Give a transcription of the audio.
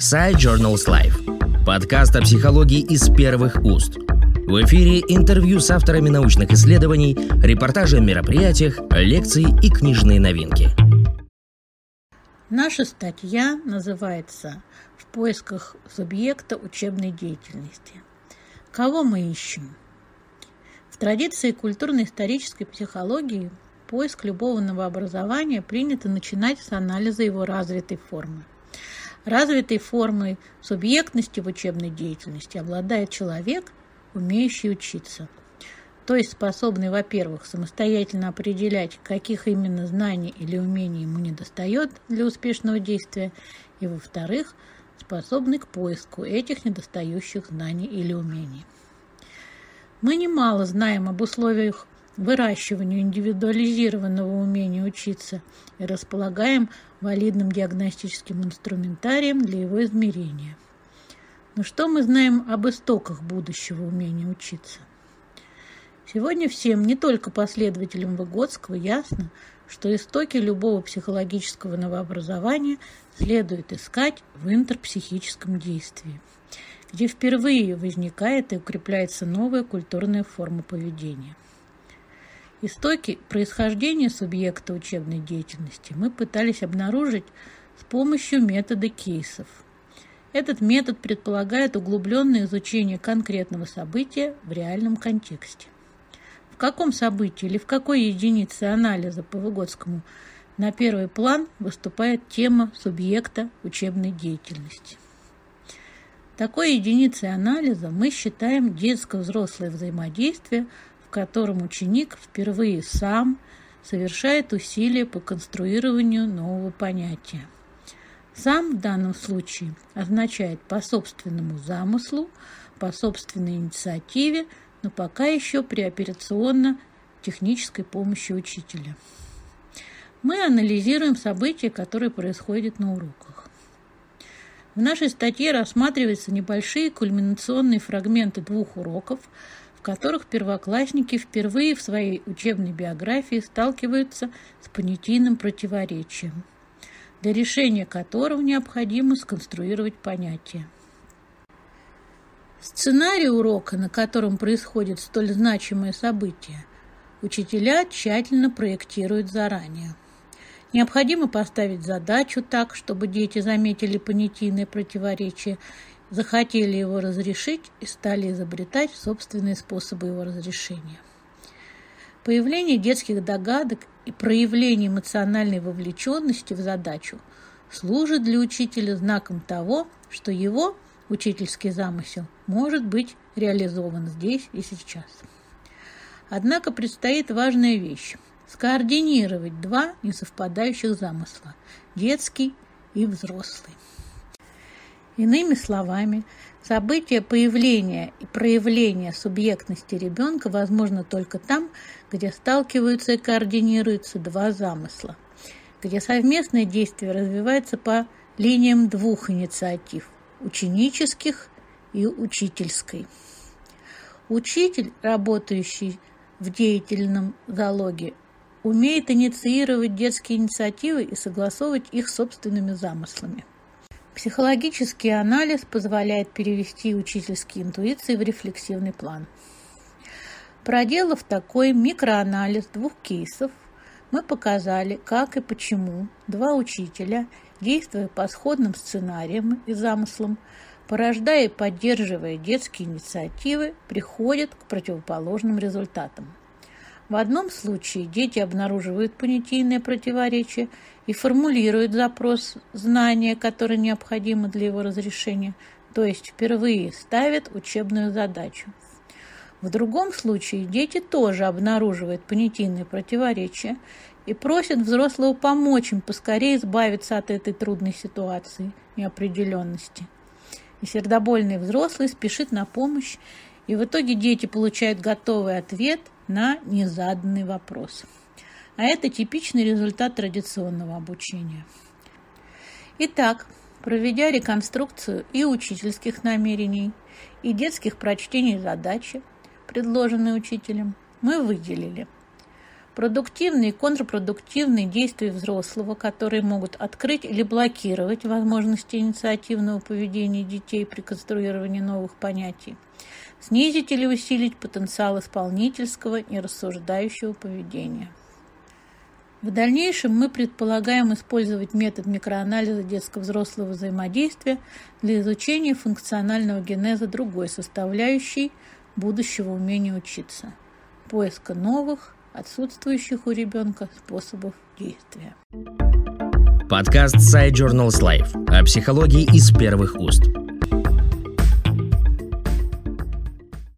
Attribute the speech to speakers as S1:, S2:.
S1: Side Journals Life. Подкаст о психологии из первых уст. В эфире интервью с авторами научных исследований, репортажи о мероприятиях, лекции и книжные новинки.
S2: Наша статья называется «В поисках субъекта учебной деятельности». Кого мы ищем? В традиции культурно-исторической психологии поиск любого новообразования принято начинать с анализа его развитой формы. Развитой формой субъектности в учебной деятельности обладает человек, умеющий учиться. То есть способный, во-первых, самостоятельно определять, каких именно знаний или умений ему недостает для успешного действия, и, во-вторых, способный к поиску этих недостающих знаний или умений. Мы немало знаем об условиях выращиванию индивидуализированного умения учиться и располагаем валидным диагностическим инструментарием для его измерения. Но что мы знаем об истоках будущего умения учиться? Сегодня всем, не только последователям Выгодского, ясно, что истоки любого психологического новообразования следует искать в интерпсихическом действии, где впервые возникает и укрепляется новая культурная форма поведения – Истоки происхождения субъекта учебной деятельности мы пытались обнаружить с помощью метода кейсов. Этот метод предполагает углубленное изучение конкретного события в реальном контексте. В каком событии или в какой единице анализа по Выгодскому на первый план выступает тема субъекта учебной деятельности. Такой единицей анализа мы считаем детско-взрослое взаимодействие – в котором ученик впервые сам совершает усилия по конструированию нового понятия. Сам в данном случае означает по собственному замыслу, по собственной инициативе, но пока еще при операционно-технической помощи учителя. Мы анализируем события, которые происходят на уроках. В нашей статье рассматриваются небольшие кульминационные фрагменты двух уроков – в которых первоклассники впервые в своей учебной биографии сталкиваются с понятийным противоречием, для решения которого необходимо сконструировать понятие. Сценарий урока, на котором происходит столь значимое событие, учителя тщательно проектируют заранее. Необходимо поставить задачу так, чтобы дети заметили понятийное противоречие захотели его разрешить и стали изобретать собственные способы его разрешения. Появление детских догадок и проявление эмоциональной вовлеченности в задачу служит для учителя знаком того, что его учительский замысел может быть реализован здесь и сейчас. Однако предстоит важная вещь – скоординировать два несовпадающих замысла – детский и взрослый. Иными словами, событие появления и проявления субъектности ребенка возможно только там, где сталкиваются и координируются два замысла, где совместное действие развивается по линиям двух инициатив – ученических и учительской. Учитель, работающий в деятельном залоге, умеет инициировать детские инициативы и согласовывать их собственными замыслами. Психологический анализ позволяет перевести учительские интуиции в рефлексивный план. Проделав такой микроанализ двух кейсов, мы показали, как и почему два учителя, действуя по сходным сценариям и замыслам, порождая и поддерживая детские инициативы, приходят к противоположным результатам. В одном случае дети обнаруживают понятийное противоречие и формулируют запрос знания, которое необходимо для его разрешения, то есть впервые ставят учебную задачу. В другом случае дети тоже обнаруживают понятийное противоречие и просят взрослого помочь им поскорее избавиться от этой трудной ситуации неопределенности. И сердобольный взрослый спешит на помощь, и в итоге дети получают готовый ответ – на незаданный вопрос. А это типичный результат традиционного обучения. Итак, проведя реконструкцию и учительских намерений, и детских прочтений задачи, предложенные учителем, мы выделили Продуктивные и контрпродуктивные действия взрослого, которые могут открыть или блокировать возможности инициативного поведения детей при конструировании новых понятий, снизить или усилить потенциал исполнительского, нерассуждающего поведения. В дальнейшем мы предполагаем использовать метод микроанализа детско-взрослого взаимодействия для изучения функционального генеза другой составляющей будущего умения учиться – поиска новых, отсутствующих у ребенка способов действия.
S1: Подкаст Side Journals Life о психологии из первых уст.